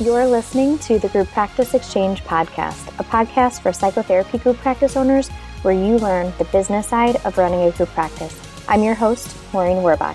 You're listening to the Group Practice Exchange podcast, a podcast for psychotherapy group practice owners where you learn the business side of running a group practice. I'm your host, Maureen Werbach.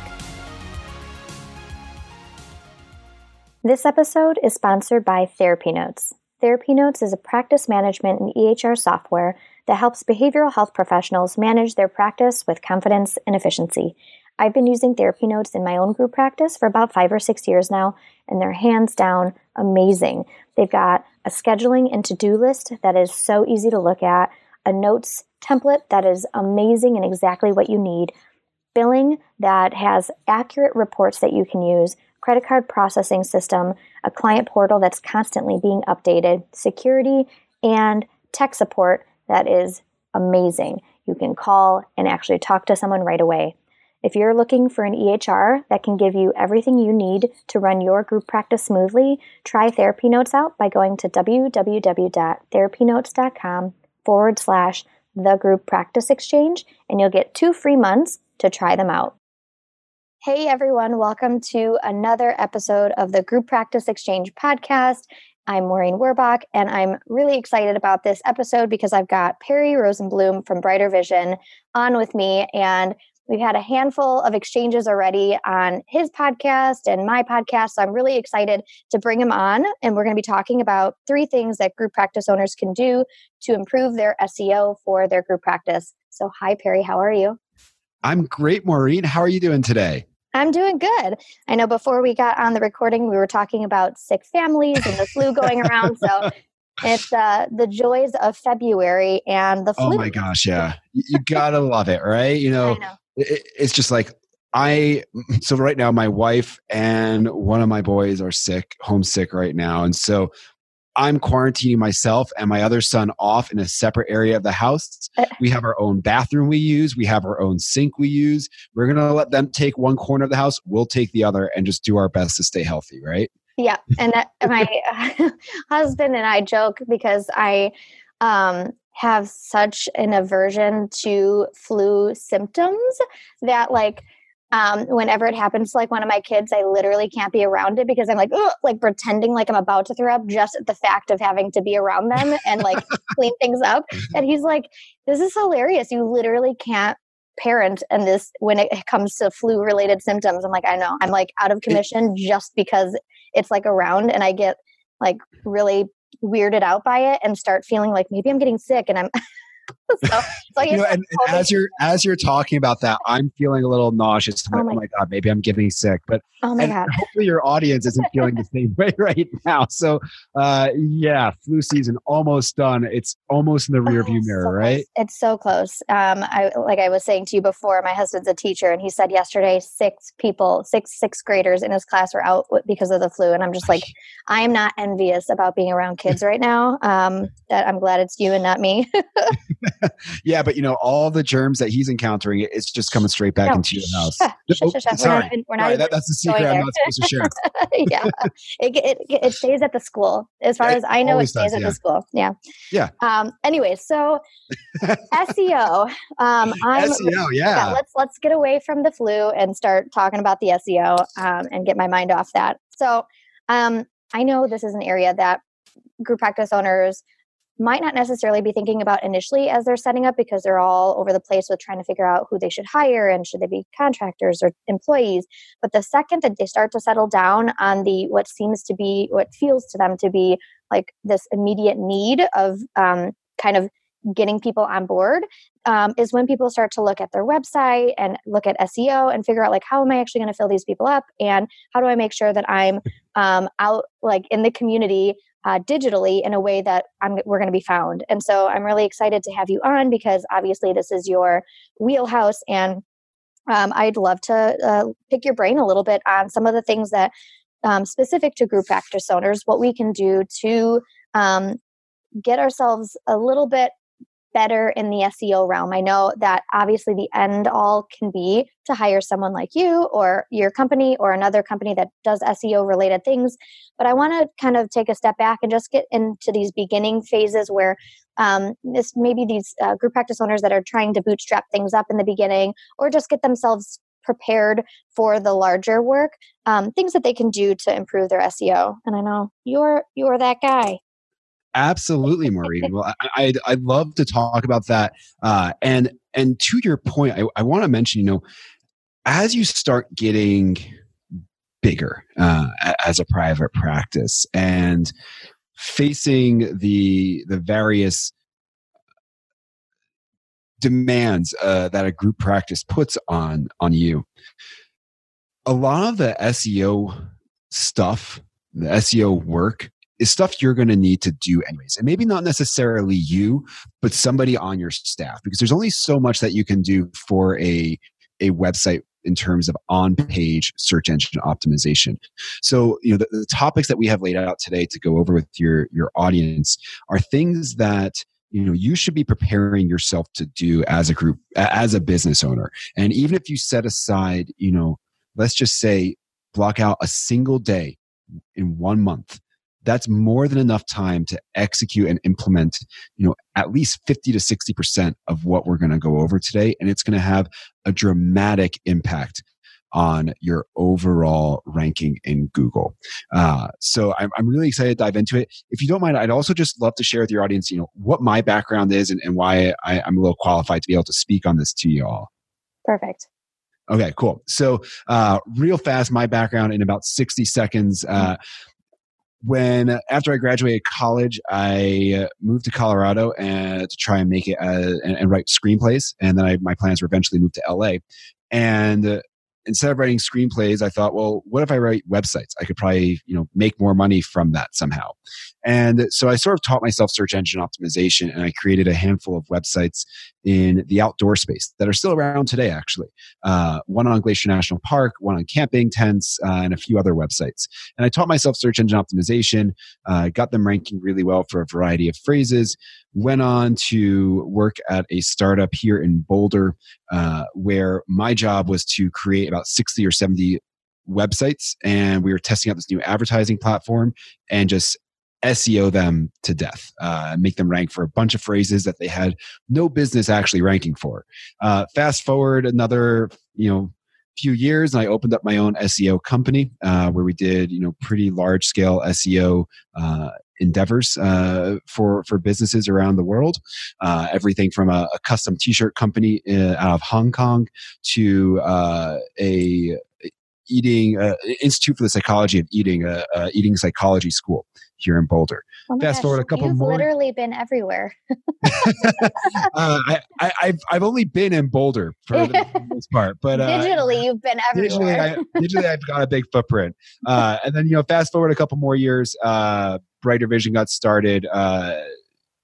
This episode is sponsored by Therapy Notes. Therapy Notes is a practice management and EHR software that helps behavioral health professionals manage their practice with confidence and efficiency. I've been using therapy notes in my own group practice for about five or six years now, and they're hands down amazing. They've got a scheduling and to do list that is so easy to look at, a notes template that is amazing and exactly what you need, billing that has accurate reports that you can use, credit card processing system, a client portal that's constantly being updated, security, and tech support that is amazing. You can call and actually talk to someone right away. If you're looking for an EHR that can give you everything you need to run your group practice smoothly, try Therapy Notes out by going to www.therapynotes.com forward slash the group practice exchange, and you'll get two free months to try them out. Hey everyone, welcome to another episode of the Group Practice Exchange podcast. I'm Maureen Werbach, and I'm really excited about this episode because I've got Perry Rosenbloom from Brighter Vision on with me, and We've had a handful of exchanges already on his podcast and my podcast. So I'm really excited to bring him on. And we're going to be talking about three things that group practice owners can do to improve their SEO for their group practice. So, hi, Perry. How are you? I'm great, Maureen. How are you doing today? I'm doing good. I know before we got on the recording, we were talking about sick families and the flu going around. So it's uh, the joys of February and the oh flu. Oh my gosh, yeah. You gotta love it, right? You know, know it, it's just like I so right now my wife and one of my boys are sick, homesick right now, and so I'm quarantining myself and my other son off in a separate area of the house. Uh. We have our own bathroom we use. We have our own sink we use. We're going to let them take one corner of the house. We'll take the other and just do our best to stay healthy, right? Yeah. And that, my husband and I joke because I um, have such an aversion to flu symptoms that like um, whenever it happens to like one of my kids, I literally can't be around it because I'm like, like pretending like I'm about to throw up just the fact of having to be around them and like clean things up. And he's like, this is hilarious. You literally can't parent and this when it comes to flu related symptoms. I'm like, I know I'm like out of commission just because it's like around and I get like really weirded out by it and start feeling like maybe I'm getting sick and I'm so, so you know, and, and as you're as you're talking about that, I'm feeling a little nauseous. Oh, oh my, god, maybe I'm getting sick. But oh my god, hopefully your audience isn't feeling the same way right now. So uh, yeah, flu season almost done. It's almost in the rear view oh, mirror, so right? It's so close. Um, I like I was saying to you before. My husband's a teacher, and he said yesterday six people, six sixth graders in his class were out because of the flu, and I'm just like, I am not envious about being around kids right now. Um, I'm glad it's you and not me. yeah, but you know, all the germs that he's encountering, it's just coming straight back no. into your house. oh, sorry, we're not, we're not sorry that, that's the secret I'm not supposed to share. yeah, it, it, it, stays at the school. As far as I know, it stays does, at yeah. the school. Yeah. Yeah. Um, anyway, so SEO. Um, I'm, SEO, yeah. yeah. Let's let's get away from the flu and start talking about the SEO um, and get my mind off that. So um, I know this is an area that group practice owners might not necessarily be thinking about initially as they're setting up because they're all over the place with trying to figure out who they should hire and should they be contractors or employees. But the second that they start to settle down on the what seems to be what feels to them to be like this immediate need of um, kind of getting people on board um, is when people start to look at their website and look at SEO and figure out like how am I actually going to fill these people up? And how do I make sure that I'm um, out like in the community uh, digitally in a way that I'm, we're going to be found. And so I'm really excited to have you on because obviously this is your wheelhouse and um, I'd love to uh, pick your brain a little bit on some of the things that um, specific to group practice owners, what we can do to um, get ourselves a little bit better in the SEO realm. I know that obviously the end all can be to hire someone like you or your company or another company that does SEO related things. But I want to kind of take a step back and just get into these beginning phases where um, this maybe these uh, group practice owners that are trying to bootstrap things up in the beginning or just get themselves prepared for the larger work, um, things that they can do to improve their SEO. And I know you're you're that guy. Absolutely, Maureen. well, I, I'd, I'd love to talk about that. Uh, and and to your point, I, I want to mention, you know, as you start getting bigger uh, as a private practice and facing the the various demands uh, that a group practice puts on on you a lot of the seo stuff the seo work is stuff you're going to need to do anyways and maybe not necessarily you but somebody on your staff because there's only so much that you can do for a a website in terms of on page search engine optimization. So, you know, the, the, topics that we have laid out today to go over with your, your audience are things that you know you should be preparing yourself to do as a group as a business owner and even if you set aside you know let's just say block out a single day in one month that's more than enough time to execute and implement you know at least 50 to 60% of what we're going to go over today and it's going to have a dramatic impact on your overall ranking in Google. Uh, so I'm, I'm really excited to dive into it. If you don't mind, I'd also just love to share with your audience, you know, what my background is and, and why I, I'm a little qualified to be able to speak on this to you all. Perfect. Okay, cool. So, uh, real fast, my background in about 60 seconds. Uh, when after I graduated college, I uh, moved to Colorado and to try and make it as, and, and, write screenplays. And then I, my plans were eventually moved to LA. And uh, instead of writing screenplays, I thought, well, what if I write websites? I could probably, you know, make more money from that somehow. And so I sort of taught myself search engine optimization and I created a handful of websites in the outdoor space that are still around today, actually. Uh, one on Glacier National Park, one on camping tents, uh, and a few other websites. And I taught myself search engine optimization, uh, got them ranking really well for a variety of phrases, went on to work at a startup here in Boulder, uh, where my job was to create about 60 or 70 websites and we were testing out this new advertising platform and just SEO them to death, uh, make them rank for a bunch of phrases that they had no business actually ranking for. Uh, fast forward another, you know, few years, and I opened up my own SEO company uh, where we did, you know, pretty large scale SEO uh, endeavors uh, for for businesses around the world. Uh, everything from a, a custom T-shirt company uh, out of Hong Kong to uh, a eating uh, institute for the psychology of eating a, eating psychology school here in Boulder. Oh Fast gosh, forward a couple more. you've more. literally been everywhere. uh, I, have I've only been in Boulder for the most part, but uh, digitally you've been everywhere. Digitally, I, digitally I've got a big footprint. Uh, and then you know, fast forward a couple more years, uh, Brighter Vision got started uh,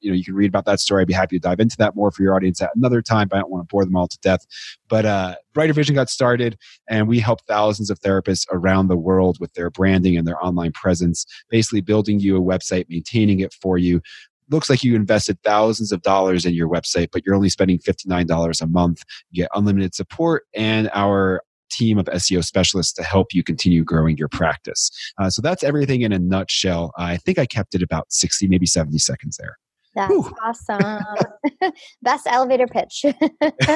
you know you can read about that story i'd be happy to dive into that more for your audience at another time but i don't want to bore them all to death but uh, brighter vision got started and we help thousands of therapists around the world with their branding and their online presence basically building you a website maintaining it for you looks like you invested thousands of dollars in your website, but you're only spending $59 a month. You get unlimited support and our team of SEO specialists to help you continue growing your practice. Uh, so that's everything in a nutshell. I think I kept it about 60, maybe 70 seconds there. That's Whew. awesome. Best elevator pitch.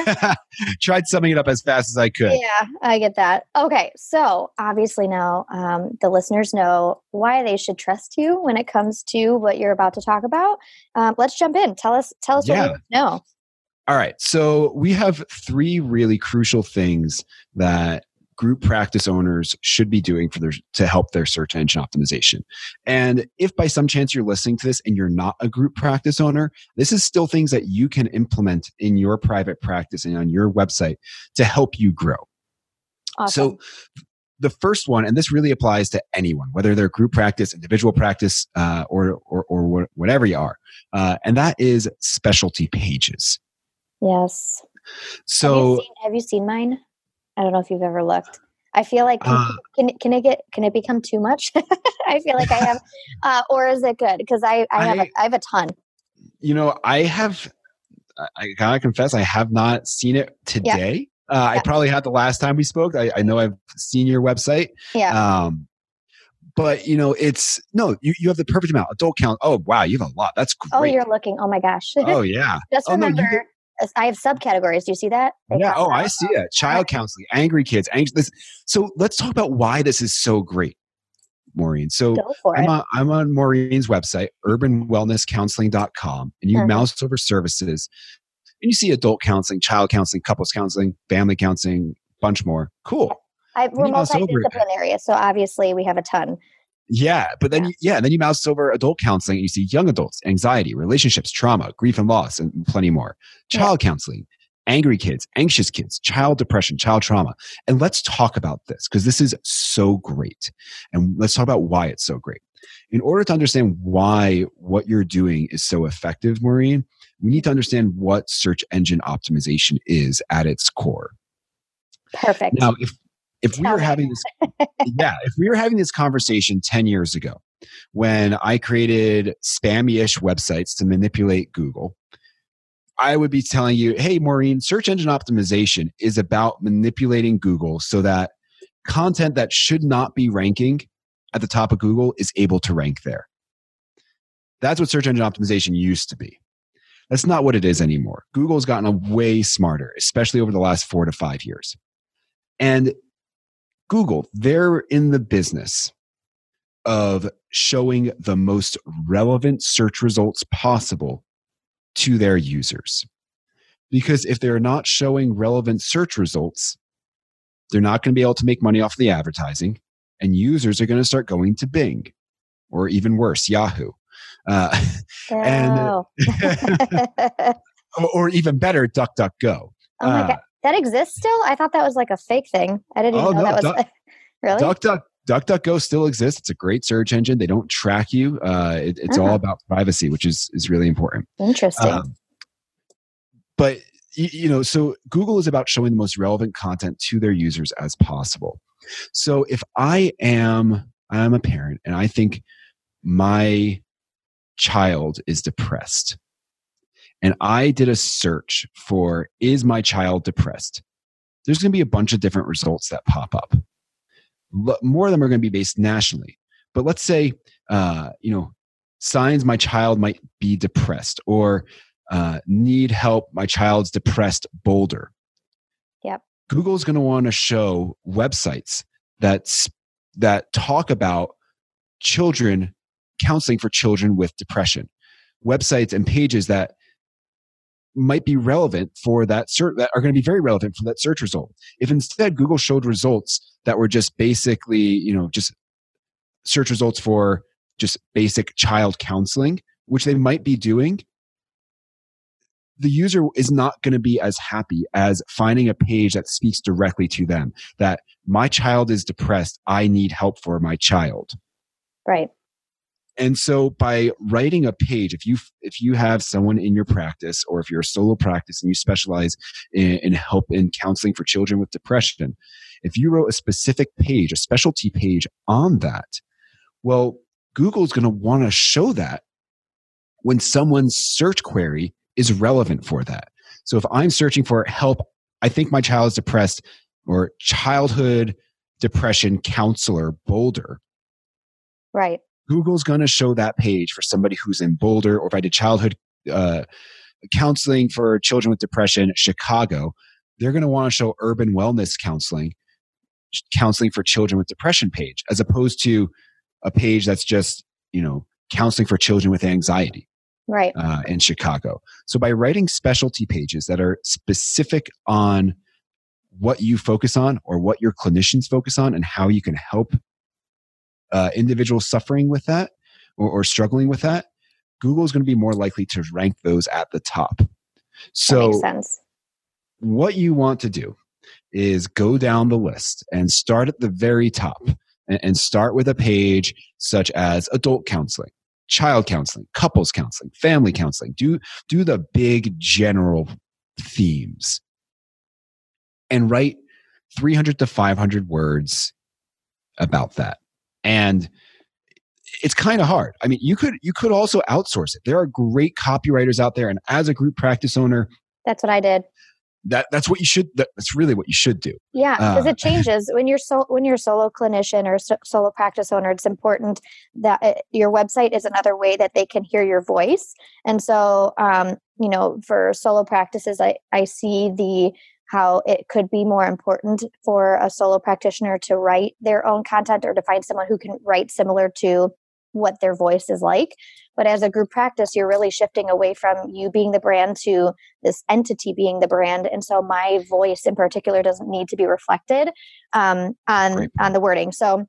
Tried summing it up as fast as I could. Yeah, I get that. Okay, so obviously now um, the listeners know why they should trust you when it comes to what you're about to talk about. Um, let's jump in. Tell us. Tell us yeah. what you know. All right. So we have three really crucial things that group practice owners should be doing for their to help their search engine optimization. And if by some chance you're listening to this and you're not a group practice owner, this is still things that you can implement in your private practice and on your website to help you grow. Awesome. So the first one, and this really applies to anyone, whether they're group practice, individual practice, uh, or, or, or whatever you are, uh, and that is specialty pages. Yes. So, have you, seen, have you seen mine? I don't know if you've ever looked. I feel like can, uh, can, can it get can it become too much? I feel like I have, uh, or is it good? Because I I have I, a, I have a ton. You know, I have. I gotta confess, I have not seen it today. Yeah. Uh, yeah. I probably had the last time we spoke. I, I, know I've seen your website. Yeah. Um, but you know, it's no, you, you have the perfect amount. Adult count. Oh wow, you have a lot. That's oh, great. Oh, you're looking. Oh my gosh. oh yeah. Just oh, remember, no, I have subcategories. Do you see that? They yeah. Oh, I see it. Child counseling, angry kids, anxious. So let's talk about why this is so great. Maureen. So I'm on, I'm on, Maureen's website, urbanwellnesscounseling.com, and you mm-hmm. mouse over services and you see adult counseling, child counseling, couples counseling, family counseling, bunch more. Cool. I, we're multidisciplinary, so obviously we have a ton. Yeah, but then yeah. You, yeah, then you mouse over adult counseling and you see young adults, anxiety, relationships, trauma, grief and loss, and plenty more. Child yeah. counseling, angry kids, anxious kids, child depression, child trauma. And let's talk about this because this is so great. And let's talk about why it's so great. In order to understand why what you're doing is so effective, Maureen, we need to understand what search engine optimization is at its core. Perfect. Now, if if we were having this yeah, if we were having this conversation 10 years ago when I created spammy-ish websites to manipulate Google, I would be telling you, hey, Maureen, search engine optimization is about manipulating Google so that content that should not be ranking at the top of Google is able to rank there. That's what search engine optimization used to be. That's not what it is anymore. Google's gotten way smarter, especially over the last four to five years. And Google, they're in the business of showing the most relevant search results possible to their users. Because if they're not showing relevant search results, they're not going to be able to make money off the advertising, and users are going to start going to Bing or even worse, Yahoo. Uh, and or even better, DuckDuckGo. Oh my uh, god, that exists still? I thought that was like a fake thing. I didn't oh, know no, that was Duck, really. DuckDuck DuckDuckGo still exists. It's a great search engine. They don't track you. Uh, it, it's uh-huh. all about privacy, which is is really important. Interesting. Um, but you know, so Google is about showing the most relevant content to their users as possible. So if I am I'm a parent and I think my child is depressed, and I did a search for is my child depressed, there's going to be a bunch of different results that pop up more of them are going to be based nationally. But let's say, uh, you know, signs my child might be depressed or uh, need help, my child's depressed Boulder. Yep. Google's going to want to show websites that that talk about children counseling for children with depression, websites and pages that might be relevant for that search that are going to be very relevant for that search result. If instead Google showed results that were just basically, you know, just search results for just basic child counseling, which they might be doing, the user is not going to be as happy as finding a page that speaks directly to them that my child is depressed, I need help for my child. Right and so by writing a page if you if you have someone in your practice or if you're a solo practice and you specialize in, in help in counseling for children with depression if you wrote a specific page a specialty page on that well google's going to want to show that when someone's search query is relevant for that. So if i'm searching for help i think my child is depressed or childhood depression counselor boulder. Right Google's going to show that page for somebody who's in Boulder, or if I did childhood uh, counseling for children with depression, Chicago, they're going to want to show urban wellness counseling, counseling for children with depression page, as opposed to a page that's just, you know, counseling for children with anxiety. Right. Uh, in Chicago. So by writing specialty pages that are specific on what you focus on or what your clinicians focus on and how you can help uh, individuals suffering with that or, or struggling with that, Google is going to be more likely to rank those at the top. So, what you want to do is go down the list and start at the very top and, and start with a page such as adult counseling, child counseling, couples counseling, family counseling. Do, do the big general themes and write 300 to 500 words about that and it's kind of hard. I mean, you could you could also outsource it. There are great copywriters out there, and as a group practice owner, that's what I did. that that's what you should that, that's really what you should do yeah because uh, it changes when you're so when you're a solo clinician or so, solo practice owner it's important that it, your website is another way that they can hear your voice and so um, you know for solo practices i i see the how it could be more important for a solo practitioner to write their own content or to find someone who can write similar to what their voice is like. But as a group practice, you're really shifting away from you being the brand to this entity being the brand. And so my voice in particular doesn't need to be reflected um, on on the wording. So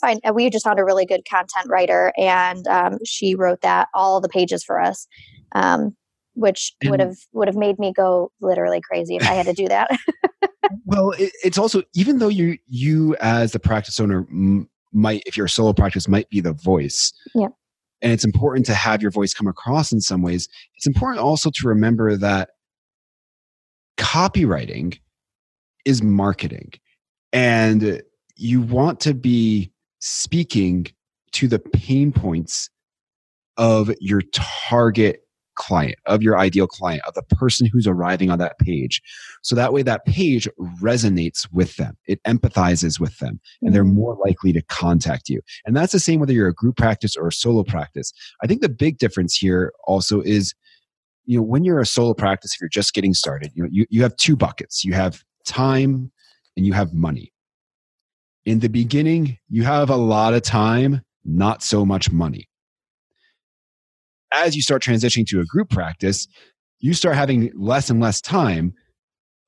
fine. We just found a really good content writer, and um, she wrote that all the pages for us. Um, which would have would have made me go literally crazy if I had to do that. well, it, it's also even though you you as the practice owner might if you're a solo practice might be the voice. Yeah. And it's important to have your voice come across in some ways. It's important also to remember that copywriting is marketing. And you want to be speaking to the pain points of your target client, of your ideal client, of the person who's arriving on that page. So that way that page resonates with them. It empathizes with them and they're mm-hmm. more likely to contact you. And that's the same whether you're a group practice or a solo practice. I think the big difference here also is you know when you're a solo practice if you're just getting started, you know you, you have two buckets. You have time and you have money. In the beginning, you have a lot of time, not so much money as you start transitioning to a group practice, you start having less and less time.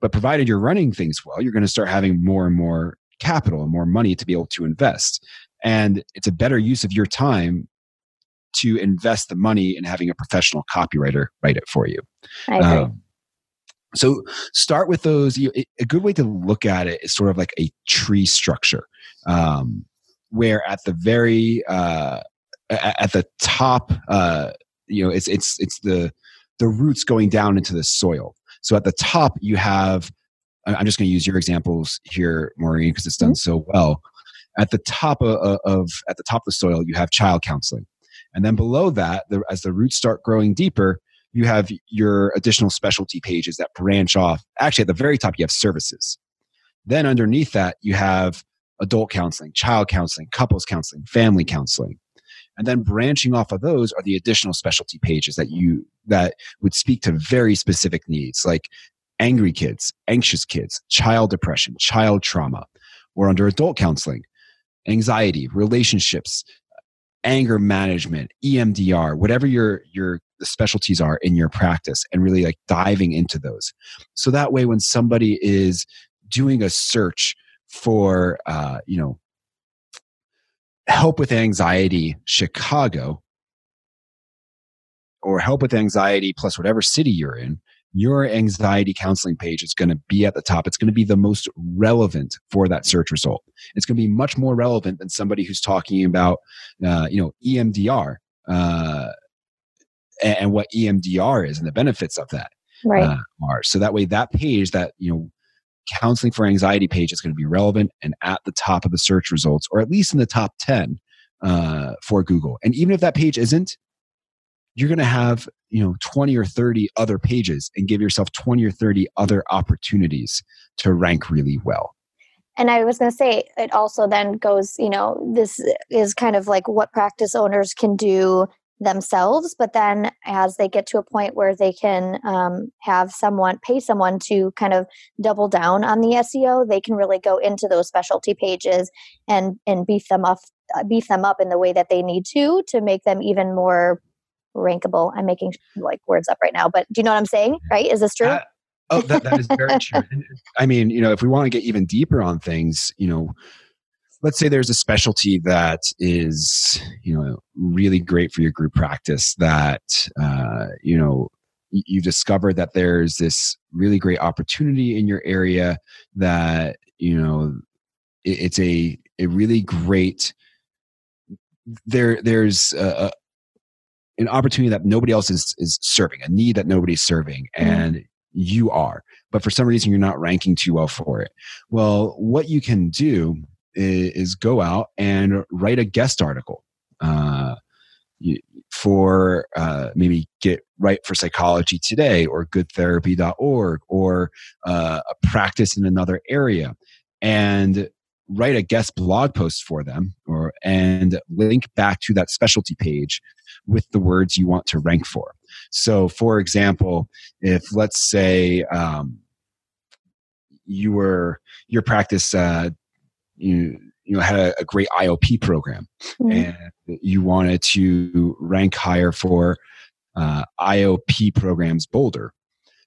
But provided you're running things well, you're going to start having more and more capital and more money to be able to invest. And it's a better use of your time to invest the money in having a professional copywriter write it for you. I agree. Um, so start with those. You, a good way to look at it is sort of like a tree structure, um, where at the very uh, at the top uh, you know it's it's it's the the roots going down into the soil. So at the top you have i'm just going to use your examples here maureen because it's done mm-hmm. so well. At the top of, of, at the top of the soil you have child counseling. And then below that the, as the roots start growing deeper you have your additional specialty pages that branch off. Actually at the very top you have services. Then underneath that you have adult counseling child counseling couples counseling family counseling and then branching off of those are the additional specialty pages that you that would speak to very specific needs like angry kids anxious kids child depression child trauma or under adult counseling anxiety relationships anger management emdr whatever your your specialties are in your practice and really like diving into those. So that way when somebody is doing a search for uh, you know help with anxiety Chicago or help with anxiety plus whatever city you're in, your anxiety counseling page is going to be at the top. It's going to be the most relevant for that search result. It's going to be much more relevant than somebody who's talking about, uh, you know, EMDR uh, and what EMDR is and the benefits of that right. uh, are. So that way, that page that you know counseling for anxiety page is going to be relevant and at the top of the search results, or at least in the top 10 uh, for Google. And even if that page isn't, you're going to have you know 20 or 30 other pages and give yourself 20 or 30 other opportunities to rank really well and i was going to say it also then goes you know this is kind of like what practice owners can do themselves but then as they get to a point where they can um, have someone pay someone to kind of double down on the seo they can really go into those specialty pages and and beef them up uh, beef them up in the way that they need to to make them even more rankable. I'm making like words up right now but do you know what i'm saying right? Is this true? Uh, oh that, that is very true. I mean you know if we want to get even deeper on things you know let's say there's a specialty that is you know really great for your group practice that uh, you know you discover that there's this really great opportunity in your area that you know it, it's a a really great there there's a, an opportunity that nobody else is is serving a need that nobody's serving mm-hmm. and mm. you are but for some reason you're not ranking too well for it well what you can do is, go out and write a guest article. Uh, for uh, maybe get right for psychology today or goodtherapy.org or uh, a practice in another area and write a guest blog post for them or and link back to that specialty page with the words you want to rank for so for example if let's say um, you were your practice uh, you you know had a, a great IOP program mm-hmm. and you wanted to rank higher for uh, IOP programs Boulder.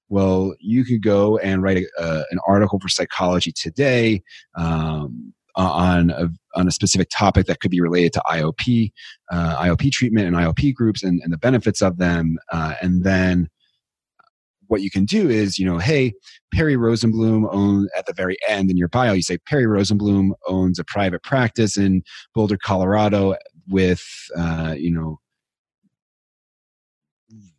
Well, you could go and write a, uh, an article for Psychology Today um, on a, on a specific topic that could be related to IOP, uh, IOP treatment and IOP groups and, and the benefits of them, uh, and then what you can do is, you know, hey, Perry Rosenbloom owns at the very end in your bio, you say Perry Rosenbloom owns a private practice in Boulder, Colorado, with uh, you know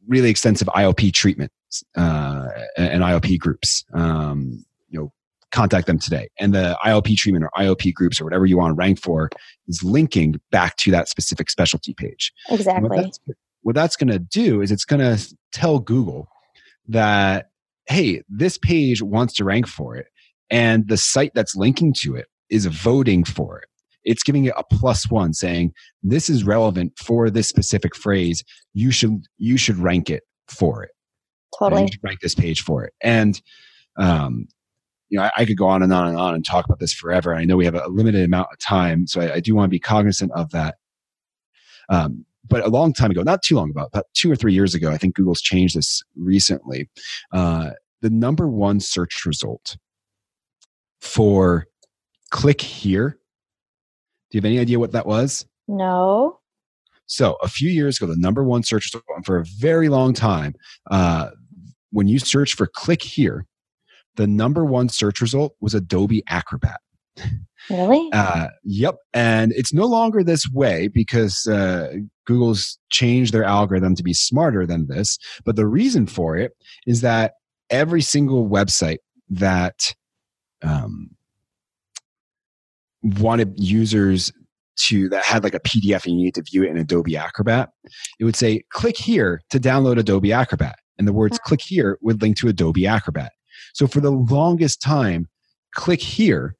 really extensive IOP treatment uh, and IOP groups. Um, you know, contact them today. And the IOP treatment or IOP groups or whatever you want to rank for is linking back to that specific specialty page. Exactly. What that's, what that's going to do is it's going to tell Google that, hey, this page wants to rank for it. And the site that's linking to it is voting for it. It's giving it a plus one saying, this is relevant for this specific phrase. You should, you should rank it for it. Totally. you should rank this page for it. And, um, you know, I, I, could go on and on and on and talk about this forever. I know we have a limited amount of time, so I, I do want to be cognizant of that. Um, but a long time ago, not too long ago, about two or three years ago, I think Google's changed this recently. Uh, the number one search result for click here. Do you have any idea what that was? No. So a few years ago, the number one search result for a very long time, uh, when you search for click here, the number one search result was Adobe Acrobat. Really? Uh, yep. And it's no longer this way because uh, Google's changed their algorithm to be smarter than this. But the reason for it is that every single website that um, wanted users to that had like a PDF and you need to view it in Adobe Acrobat, it would say click here to download Adobe Acrobat. And the words click here would link to Adobe Acrobat. So for the longest time, click here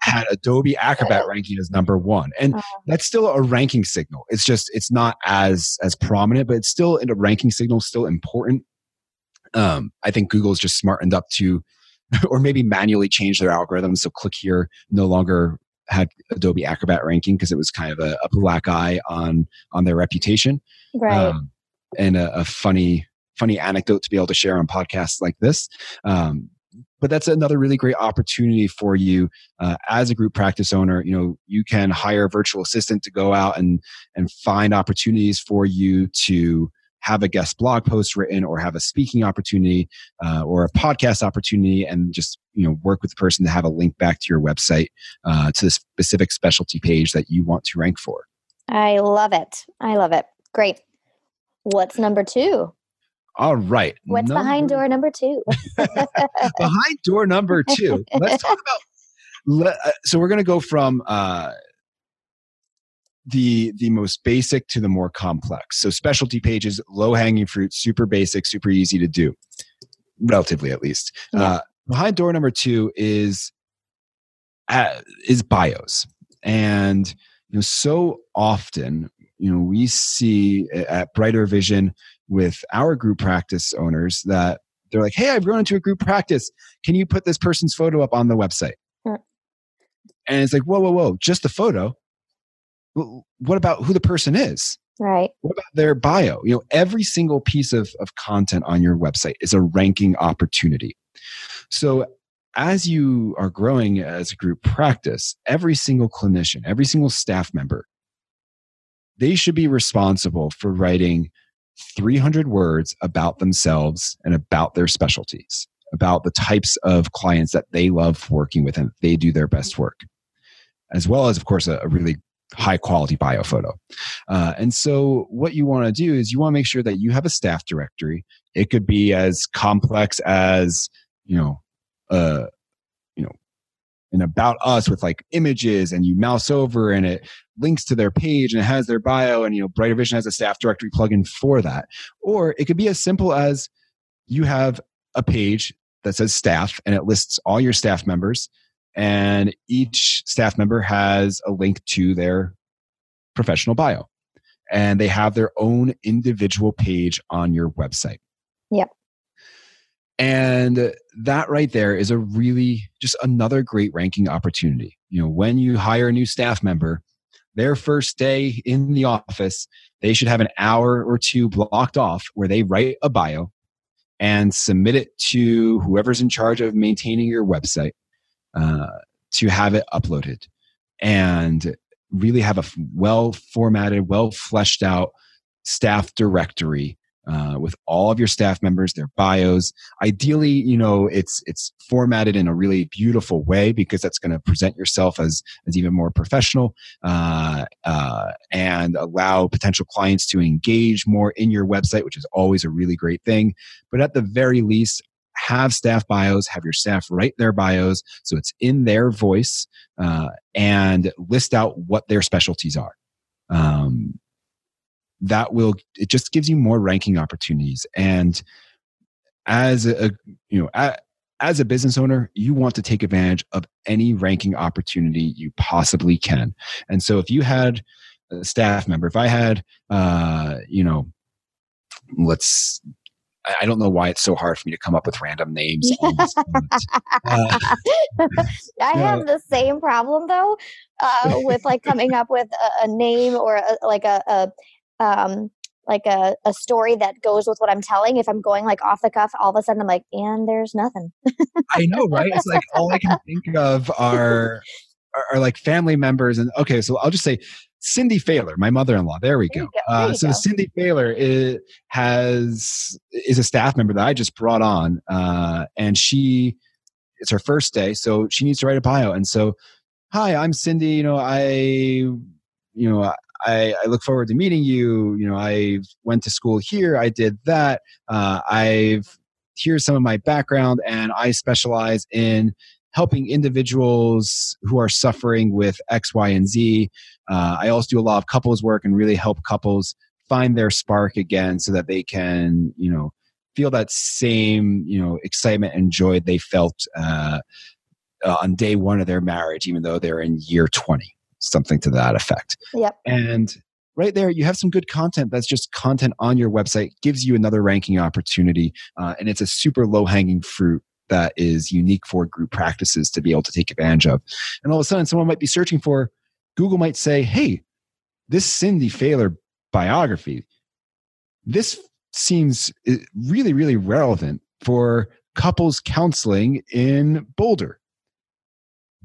had Adobe Acrobat ranking as number one, and uh-huh. that's still a ranking signal. It's just it's not as as prominent, but it's still in a ranking signal, still important. Um, I think Google's just smartened up to, or maybe manually change their algorithm. So click here no longer had Adobe Acrobat ranking because it was kind of a, a, black eye on on their reputation. Right. Um, and a, a, funny funny anecdote to be able to share on podcasts like this. Um, but that's another really great opportunity for you uh, as a group practice owner you know you can hire a virtual assistant to go out and and find opportunities for you to have a guest blog post written or have a speaking opportunity uh, or a podcast opportunity and just you know work with the person to have a link back to your website uh, to the specific specialty page that you want to rank for. I love it. I love it. Great. What's number two all right. What's number, behind door number two? behind door number two. Let's talk about. Uh, so we're going to go from uh, the the most basic to the more complex. So specialty pages, low hanging fruit, super basic, super easy to do, relatively at least. Yeah. Uh, behind door number two is uh, is bios, and you know so often you know we see at Brighter Vision with our group practice owners that they're like, hey, I've grown into a group practice. Can you put this person's photo up on the website? Hmm. And it's like, whoa, whoa, whoa, just the photo. What about who the person is? Right. What about their bio? You know, every single piece of, of content on your website is a ranking opportunity. So as you are growing as a group practice, every single clinician, every single staff member, they should be responsible for writing 300 words about themselves and about their specialties, about the types of clients that they love working with and they do their best work, as well as, of course, a, a really high quality bio photo. Uh, and so, what you want to do is you want to make sure that you have a staff directory. It could be as complex as, you know, uh, you know, an about us with like images and you mouse over and it links to their page and it has their bio and you know brighter vision has a staff directory plugin for that. Or it could be as simple as you have a page that says staff and it lists all your staff members and each staff member has a link to their professional bio. And they have their own individual page on your website and that right there is a really just another great ranking opportunity. You know, when you hire a new staff member, their first day in the office, they should have an hour or two blocked off where they write a bio and submit it to whoever's in charge of maintaining your website uh, to have it uploaded and really have a well formatted, well fleshed out staff directory uh, with all of your staff members, their bios. Ideally, you know, it's it's formatted in a really beautiful way because that's going to present yourself as as even more professional uh, uh, and allow potential clients to engage more in your website, which is always a really great thing. But at the very least, have staff bios, have your staff write their bios so it's in their voice, uh, and list out what their specialties are. Um, that will it just gives you more ranking opportunities and as a you know a, as a business owner you want to take advantage of any ranking opportunity you possibly can and so if you had a staff member if i had uh you know let's I don't know why it's so hard for me to come up with random names. uh, I have the same problem though, uh, with like coming up with a, a name or a, like a, a um, like a, a story that goes with what I'm telling. If I'm going like off the cuff, all of a sudden I'm like, and there's nothing. I know, right? It's like all I can think of are, are, are like family members. And okay, so I'll just say Cindy Failer, my mother-in-law. There we go. go. Uh, so go. Cindy Failer is, has is a staff member that I just brought on, uh, and she it's her first day, so she needs to write a bio. And so, hi, I'm Cindy. You know, I you know I, I, look forward to meeting you. You know, I went to school here. I did that. Uh, I've here's some of my background, and I specialize in helping individuals who are suffering with X, Y, and Z. Uh, I also do a lot of couples work and really help couples find their spark again, so that they can, you know, feel that same, you know, excitement and joy they felt uh, on day one of their marriage, even though they're in year twenty something to that effect. Yep. And right there, you have some good content that's just content on your website, gives you another ranking opportunity, uh, and it's a super low hanging fruit that is unique for group practices to be able to take advantage of. And all of a sudden, someone might be searching for, Google might say, hey, this Cindy Failer biography, this seems uh, really, really relevant for couples counseling in Boulder.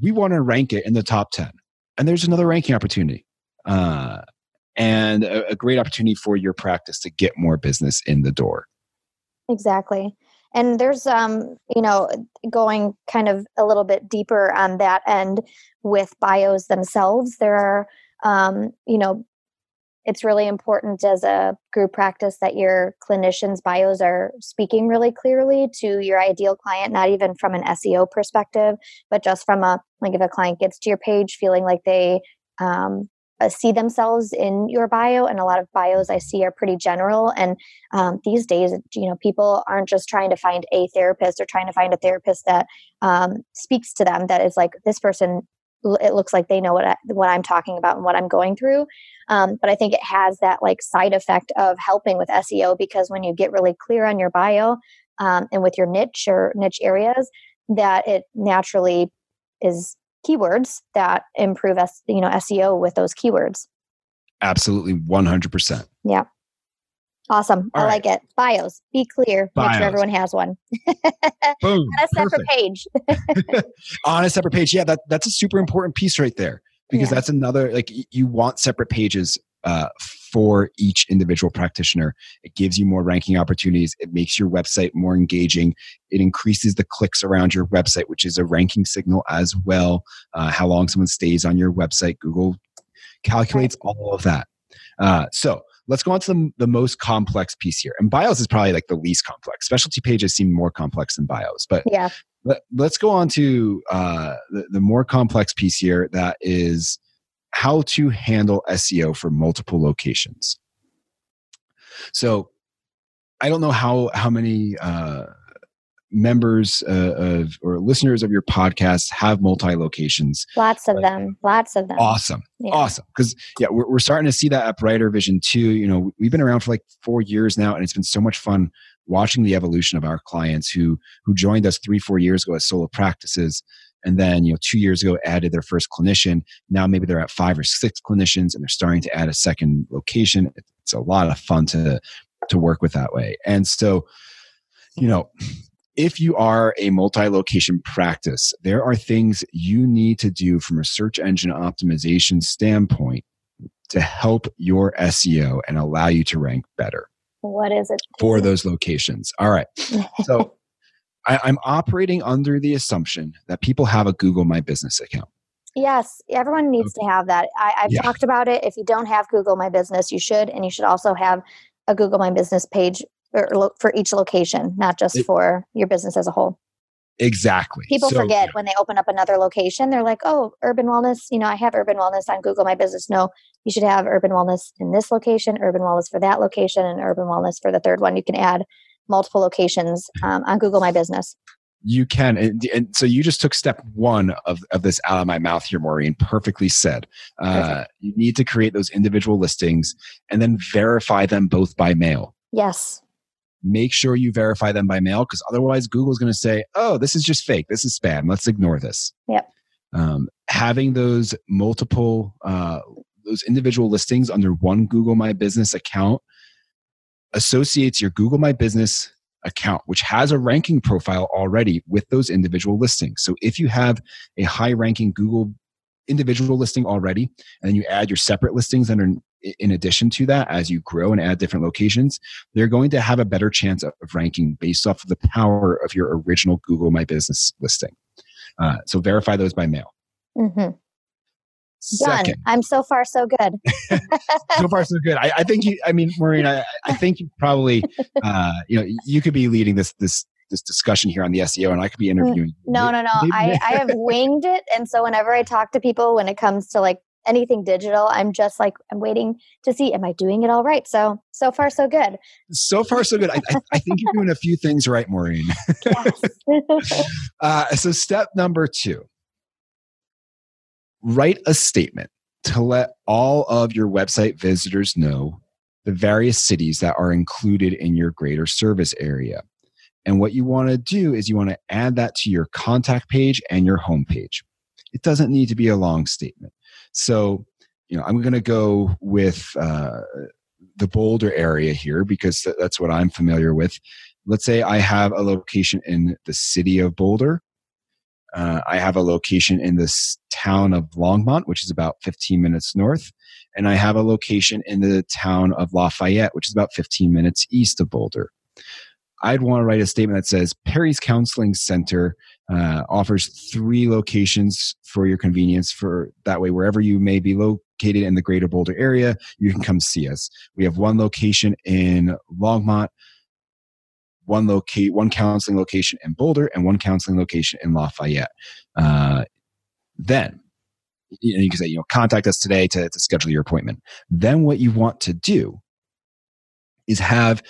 We want to rank it in the top 10 and there's another ranking opportunity uh, and a, a great opportunity for your practice to get more business in the door. Exactly. And there's um you know going kind of a little bit deeper on that end with bios themselves there are um you know it's really important as a group practice that your clinicians bios are speaking really clearly to your ideal client not even from an seo perspective but just from a like if a client gets to your page feeling like they um, uh, see themselves in your bio and a lot of bios i see are pretty general and um, these days you know people aren't just trying to find a therapist or trying to find a therapist that um, speaks to them that is like this person it looks like they know what I, what I'm talking about and what I'm going through. Um, but I think it has that like side effect of helping with SEO because when you get really clear on your bio um, and with your niche or niche areas, that it naturally is keywords that improve S, you know SEO with those keywords. Absolutely, one hundred percent. Yeah. Awesome. All I right. like it. Bios. Be clear. Bios. Make sure everyone has one. Boom. On a separate page. On a separate page. Yeah, that, that's a super important piece right there because yeah. that's another, like, you want separate pages uh, for each individual practitioner. It gives you more ranking opportunities. It makes your website more engaging. It increases the clicks around your website, which is a ranking signal as well. Uh, how long someone stays on your website. Google calculates all of that. Uh, so, let's go on to the, the most complex piece here. And bios is probably like the least complex. Specialty pages seem more complex than bios, but yeah. let, us go on to uh, the, the more complex piece here that is how to handle SEO for multiple locations. So I don't know how how many uh, members uh, of or listeners of your podcast have multi locations. Lots of them. Lots of them. Awesome. Yeah. Awesome. Because yeah, we're, we're starting to see that at Brighter Vision too. You know, we've been around for like four years now, and it's been so much fun watching the evolution of our clients who who joined us three four years ago as solo practices and then you know two years ago added their first clinician now maybe they're at five or six clinicians and they're starting to add a second location it's a lot of fun to to work with that way and so you know if you are a multi-location practice there are things you need to do from a search engine optimization standpoint to help your seo and allow you to rank better what is it for those locations all right so I, I'm operating under the assumption that people have a Google My Business account. Yes, everyone needs to have that. I, have yeah. talked about it. If you don't have Google My Business, you should, and you should also have a Google My Business page for, for each location, not just it, for your business as a whole. Exactly. People so, forget yeah. when they open up another location. They're like, "Oh, urban wellness. You know, I have urban wellness on Google My Business." No, you should have urban wellness in this location, urban wellness for that location, and urban wellness for the third one. You can add multiple locations um, on Google My Business. You can. And, and, so you just took step one of, of this out of my mouth here, Maureen. Perfectly said. Uh, you need to create those individual listings and then verify them both by mail. Yes. Make sure you verify them by mail because otherwise Google's going to say, oh, this is just fake. This is spam. Let's ignore this. Yep. Um, having those multiple, uh, those individual listings under one Google My Business account associates your Google My Business account, which has a ranking profile already with those individual listings. So if you have a high ranking Google individual listing already, and then you add your separate listings under in addition to that as you grow and add different locations, they're going to have a better chance of ranking based off of the power of your original Google My Business listing. Uh, so verify those by mail. Mm-hmm. Second. Done. I'm so far so good. so far so good. I, I, think you. I mean, Maureen, I, I think you probably, uh, you know, you could be leading this this this discussion here on the SEO, and I could be mm, interviewing. No, no, no. I I have winged it, and so whenever I talk to people, when it comes to like anything digital, I'm just like I'm waiting to see, am I doing it all right? So so far so good. So far so good. I, I, I think you're doing a few things right, Maureen. Yes. uh, so step number two write a statement to let all of your website visitors know the various cities that are included in your greater service area. And what you want to do is you want to add that to your contact page and your homepage. It doesn't need to be a long statement. So, you know, I'm going to go with uh, the Boulder area here because that's what I'm familiar with. Let's say I have a location in the city of Boulder uh, I have a location in this town of Longmont, which is about 15 minutes north, and I have a location in the town of Lafayette, which is about 15 minutes east of Boulder. I'd want to write a statement that says Perry's Counseling Center uh, offers three locations for your convenience. For that way, wherever you may be located in the greater Boulder area, you can come see us. We have one location in Longmont, one locate one counseling location in Boulder and one counseling location in Lafayette. Uh, then you, know, you can say, you know, contact us today to, to schedule your appointment. Then what you want to do is have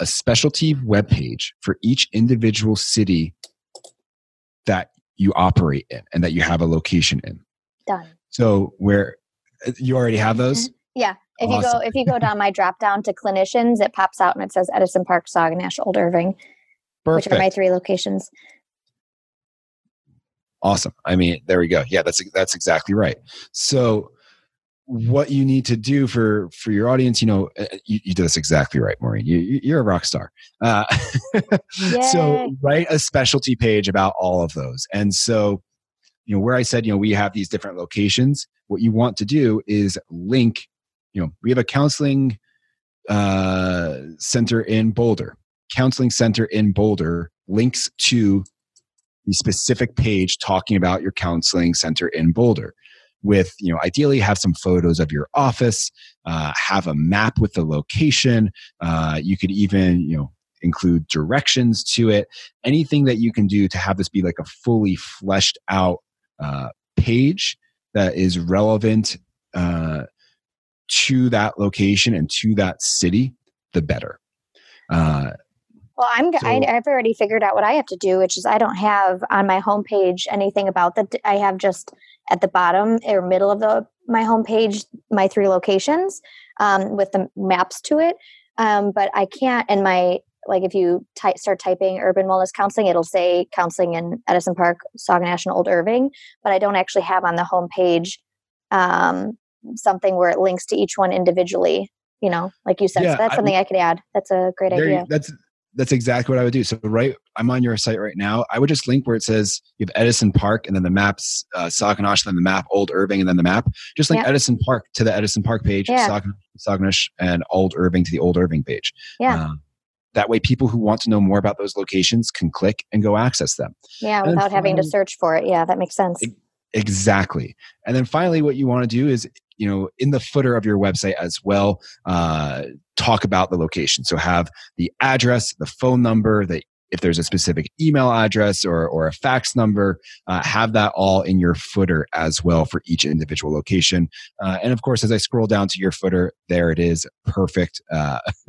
a specialty web page for each individual city you operate in and that you have a location in. Done. So where you already have those? Mm-hmm. Yeah. If awesome. you go if you go down my drop down to clinicians, it pops out and it says Edison Park, Sauganash, Old Irving, Perfect. which are my three locations. Awesome. I mean, there we go. Yeah, that's that's exactly right. So what you need to do for for your audience you know uh, you, you do this exactly right maureen. You, you're a rock star. Uh, so write a specialty page about all of those. And so you know where i said you know we have these different locations what you want to do is link you know we have a counseling uh, center in boulder. Counseling center in boulder links to the specific page talking about your counseling center in boulder with you know ideally have some photos of your office uh, have a map with the location uh, you could even you know include directions to it, anything that you can do to have this be like a fully fleshed out uh, page that is relevant uh, to that location and to that city, the better. Uh, well, I'm. So, I, have already figured out what I have to do, which is I don't have on my homepage anything about that. I have just at the bottom or middle of the my homepage my three locations um, with the maps to it. Um, but I can't. In my like, if you type, start typing urban wellness counseling, it'll say counseling in Edison Park, Sauganash, and Old Irving. But I don't actually have on the homepage um, something where it links to each one individually you know like you said yeah, so that's something I, I, could add that's a great idea that's that's exactly what i would do. So right i'm on your site right now. I would just link where it says you have edison park and then the maps uh, sauganash then the map old irving and then the map. Just link yeah. edison park to the edison park page yeah. sauganash and old irving to the old irving page. Yeah. Um, that way people who want to know more about those locations can click and go access them. Yeah and without having to search for it. Yeah that makes sense. Exactly. And then finally what you want to do is you know in the footer of your website as well uh, talk about the location so have the address the phone number the if there's a specific email address or, or a fax number, uh, have that all in your footer as well for each individual location. Uh, and of course, as I scroll down to your footer, there it is, perfect. Uh,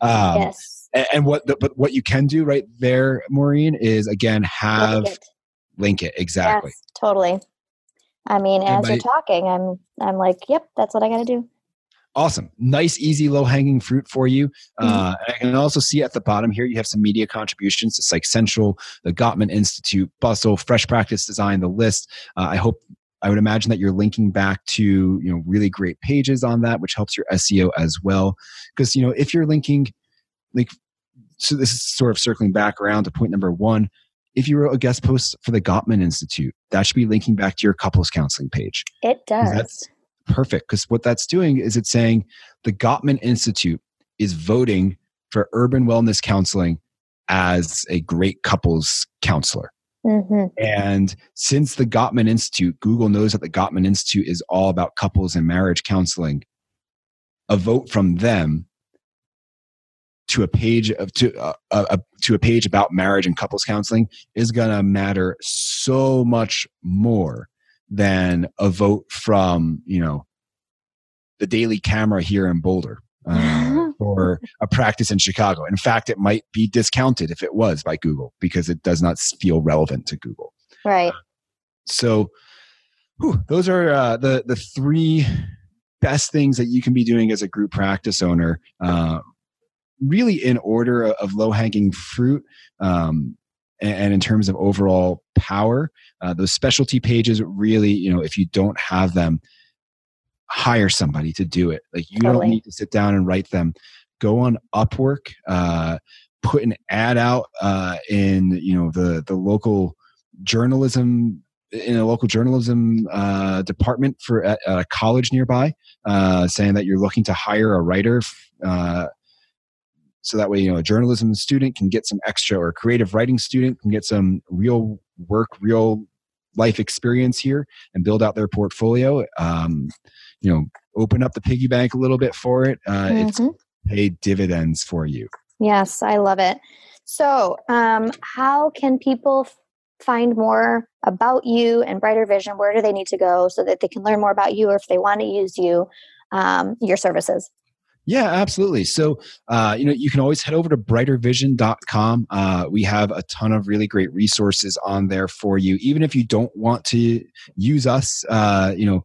um, yes. And, and what the, but what you can do right there, Maureen, is again have link it, link it exactly. Yes, totally. I mean, as by, you're talking, I'm I'm like, yep, that's what I got to do. Awesome, nice, easy, low hanging fruit for you. Mm-hmm. Uh, I can also see at the bottom here you have some media contributions to Psych Central, the Gottman Institute, Bustle, Fresh Practice Design, the list. Uh, I hope I would imagine that you're linking back to you know really great pages on that, which helps your SEO as well. Because you know if you're linking, like, so this is sort of circling back around to point number one if you wrote a guest post for the Gottman Institute, that should be linking back to your couples counseling page. It does. That's perfect because what that's doing is it's saying the Gottman Institute is voting for urban wellness counseling as a great couples counselor. Mm-hmm. And since the Gottman Institute, Google knows that the Gottman Institute is all about couples and marriage counseling. A vote from them to a page of to uh, uh, uh, to a page about marriage and couples counseling is going to matter so much more than a vote from you know the Daily Camera here in Boulder uh, or a practice in Chicago. In fact, it might be discounted if it was by Google because it does not feel relevant to Google. Right. So, whew, those are uh, the the three best things that you can be doing as a group practice owner uh, really in order of low hanging fruit um, and, in terms of overall power uh, those specialty pages really you know if you don't have them hire somebody to do it like you totally. don't need to sit down and write them go on upwork uh, put an ad out uh, in you know the the local journalism in a local journalism uh, department for at, at, a college nearby, uh, saying that you're looking to hire a writer uh, so that way you know a journalism student can get some extra or a creative writing student can get some real work real life experience here and build out their portfolio. Um, you know open up the piggy bank a little bit for it. Uh, mm-hmm. it's paid dividends for you. Yes i love it. So um, how can people find more about you and brighter vision? Where do they need to go so that they can learn more about you or if they want to use you um, your services yeah, absolutely. So, uh, you know, you can always head over to brightervision.com. Uh, we have a ton of really great resources on there for you. Even if you don't want to use us, uh, you know,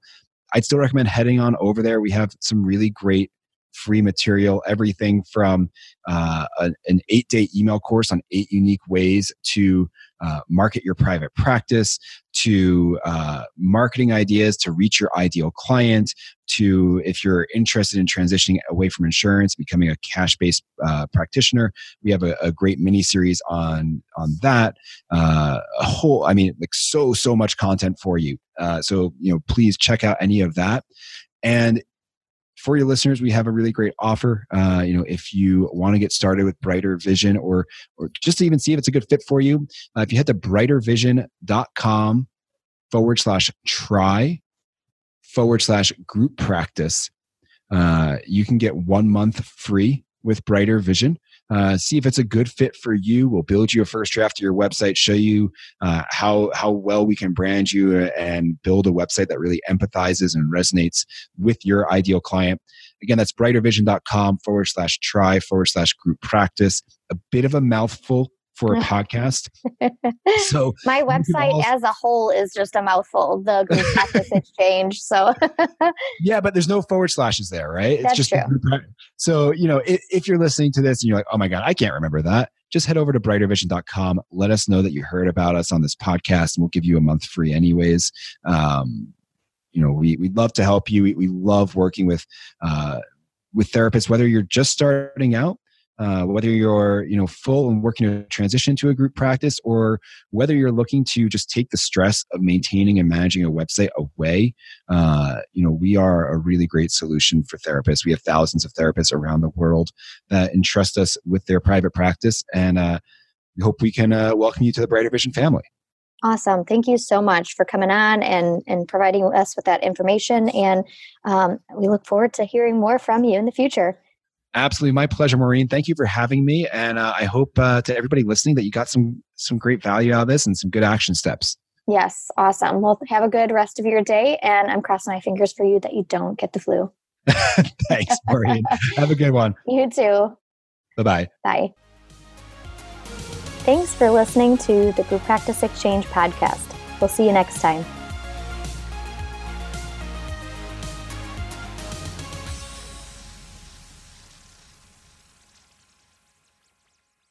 I'd still recommend heading on over there. We have some really great free material, everything from uh, an eight day email course on eight unique ways to uh, market your private practice, to uh, marketing ideas to reach your ideal client, to if you're interested in transitioning away from insurance, becoming a cash based uh, practitioner. We have a, a, great mini series on on that. Uh, a whole, I mean, like so so much content for you. Uh, so you know, please check out any of that. And for your listeners, we have a really great offer. Uh, you know, if you want to get started with Brighter Vision, or or just to even see if it's a good fit for you, uh, if you head to brightervision.com forward slash try forward slash group practice, uh, you can get one month free with Brighter Vision. Uh, see if it's a good fit for you. We'll build you a first draft of your website, show you uh, how how well we can brand you, and build a website that really empathizes and resonates with your ideal client. Again, that's brightervision.com forward slash try forward slash group practice. A bit of a mouthful for a podcast. So my website also, as a whole is just a mouthful. The group practice exchange. So yeah, but there's no forward slashes there, right? That's it's just true. So you know, if, if you're listening to this and you're like, oh my god, I can't remember that. Just head over to brightervision.com. Let us know that you heard about us on this podcast, and we'll give you a month free, anyways. Um, you know, we we'd love to help you. We, we love working with uh, with therapists, whether you're just starting out uh, whether you're you know full and working to transition to a group practice or whether you're looking to just take the stress of maintaining and managing a website away uh, you know we are a really great solution for therapists we have thousands of therapists around the world that entrust us with their private practice and uh, we hope we can uh, welcome you to the brighter vision family Awesome. Thank you so much for coming on and, and providing us with that information. And um, we look forward to hearing more from you in the future. Absolutely, my pleasure, Maureen. Thank you for having me, and uh, I hope uh, to everybody listening that you got some some great value out of this and some good action steps. Yes, awesome. Well, have a good rest of your day, and I'm crossing my fingers for you that you don't get the flu. Thanks, Maureen. have a good one. You too. Bye-bye. Bye. Thanks for listening to the Group Practice Exchange podcast. We'll see you next time.